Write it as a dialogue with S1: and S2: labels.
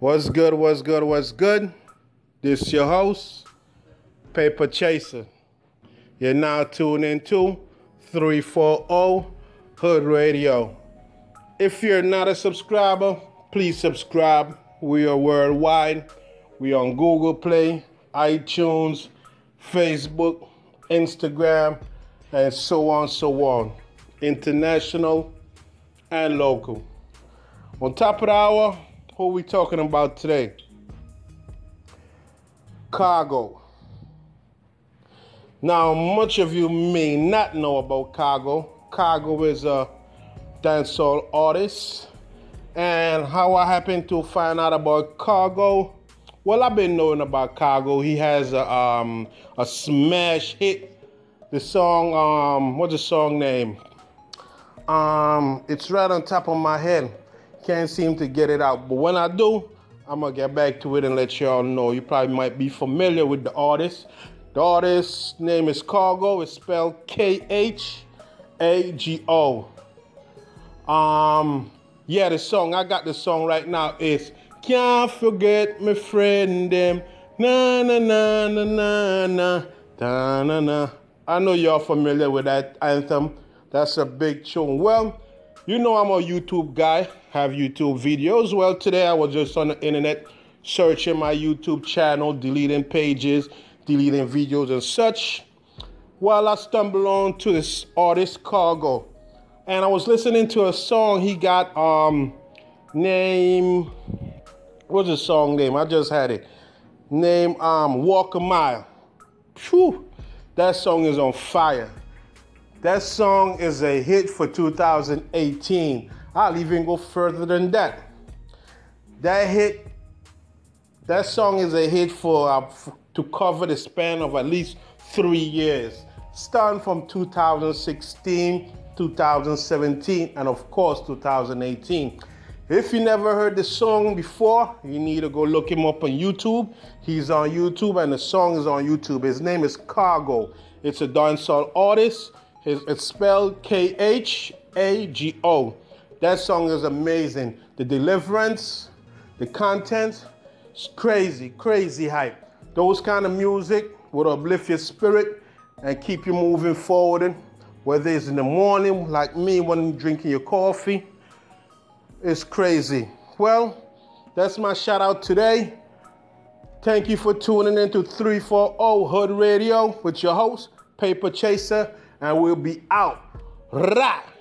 S1: What's good? What's good? What's good? This your host, Paper Chaser. You're now tuned into 340 Hood Radio. If you're not a subscriber, please subscribe. We are worldwide. We are on Google Play, iTunes, Facebook, Instagram, and so on, so on. International and local. On top of the hour, who are we talking about today? Khago. Now, much of you may not know about Khago. Khago is a dancehall artist. And how I happened to find out about Khago? Well, I've been knowing about Khago. He has a, um, a smash hit. The song, um, what's the song name? Um, it's right on top of my head. Can't seem to get it out. But when I do, I'm gonna get back to it and let y'all know. You probably might be familiar with the artist. The artist's name is Khago. It's spelled K H A G O. Um, yeah, the song I got the song right now is "Can't Forget My Friend Them." Na na na na na na na na na. I know y'all familiar with that anthem. That's a big tune. Well, you know I'm a YouTube guy, have YouTube videos. Well, today I was just on the internet searching my YouTube channel, deleting pages, deleting videos and such. While I stumbled on to this artist Khago. And I was listening to a song he got um name what's the song name? I just had it. Name um Walk a Mile. Phew, that song is on fire. That song is a hit for 2018. I'll even go further than that. That hit, that song is a hit for uh, to cover the span of at least three years, starting from 2016, 2017, and of course 2018. If you never heard the song before, you need to go look him up on YouTube. He's on YouTube, and the song is on YouTube. His name is Khago. It's a dancehall artist. It's spelled K H A G O. That song is amazing. The deliverance, the content, it's crazy, crazy hype. Those kind of music will uplift your spirit and keep you moving forward. Whether it's in the morning, like me, when you're drinking your coffee, it's crazy. Well, that's my shout out today. Thank you for tuning in to 340 Hood Radio with your host, Paper Chaser and we'll be out. Right.